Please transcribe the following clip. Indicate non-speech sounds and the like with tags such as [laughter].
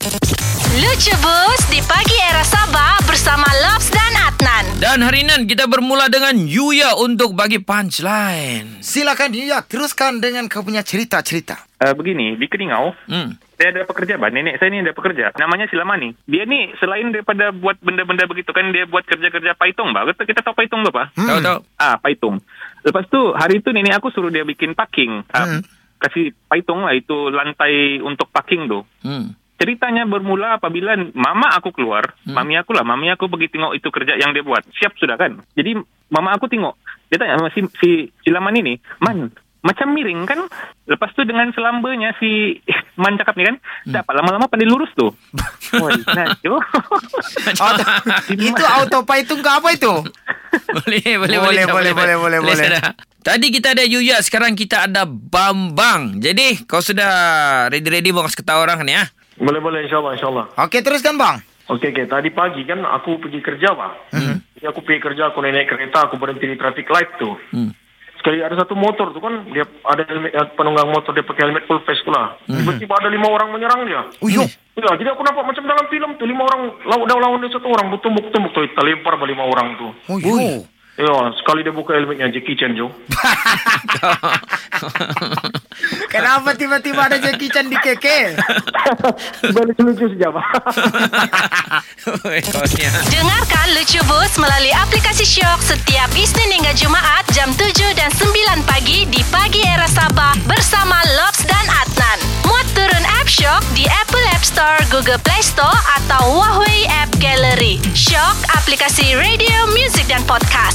Lucu Bus di pagi era Sabah bersama Lobs dan Adnan. Dan hari ini kita bermula dengan Yuya untuk bagi punchline. Silakan ya teruskan dengan kau punya cerita-cerita. Uh, begini, di Keningau, Hmm. saya ada pekerja, Bang. Nenek saya ni ada pekerja. Namanya Silamani. Dia ni selain daripada buat benda-benda begitu kan, dia buat kerja-kerja paitung, Bang. Kita, kita tahu paitung ke, Pak? Tahu tahu. Ah, paitung. Lepas tu, hari tu nenek aku suruh dia bikin parking. Ah, Hmm. Kasih paitung lah, itu lantai untuk parking tu. Hmm. Ceritanya bermula apabila mama aku keluar, hmm. mami aku lah, mami aku pergi tengok itu kerja yang dia buat. Siap sudah kan? Jadi mama aku tengok. Dia tanya sama si, si, si Laman ini, Man, macam miring kan? Lepas tu dengan selambanya si [laughs] Man cakap ni kan, hmm. dapat lama-lama pandai lurus tu. [laughs] Woi, nah, [laughs] itu auto paitung ke apa itu? boleh, boleh, Boleh, tak boleh, boleh, boleh, boleh. Sarah. Tadi kita ada Yuya, sekarang kita ada Bambang. Jadi, kau sudah ready-ready mau kasih ketahu orang ni ya? Boleh boleh insyaAllah insyaAllah. Okey, teruskan bang. Okey okey tadi pagi kan aku pergi kerja bang. Hmm. Jadi aku pergi kerja aku naik kereta aku berhenti di traffic light tu. Hmm. Sekali ada satu motor tu kan dia ada helmet, eh, penunggang motor dia pakai helmet full face tu lah. Hmm. Tiba-tiba ada lima orang menyerang dia. Uyo. Ya, jadi aku nampak macam dalam filem tu lima orang lawan lawan dia satu orang bertumbuk-tumbuk tu terlempar lima orang tu. Yo. Ya, sekali dia buka helmetnya Jackie Chan jo. [laughs] Kenapa tiba-tiba ada Jackie Chan di keke? [laughs] Balik lucu kau ni, ah. Dengarkan Lucu Bus melalui aplikasi Syok setiap Isnin hingga Jumaat jam 7 dan 9 pagi di pagi era Sabah bersama Lobs dan Adnan. Muat turun app Syok di Apple App Store, Google Play Store atau Huawei App Gallery. Syok, aplikasi radio, muzik dan podcast.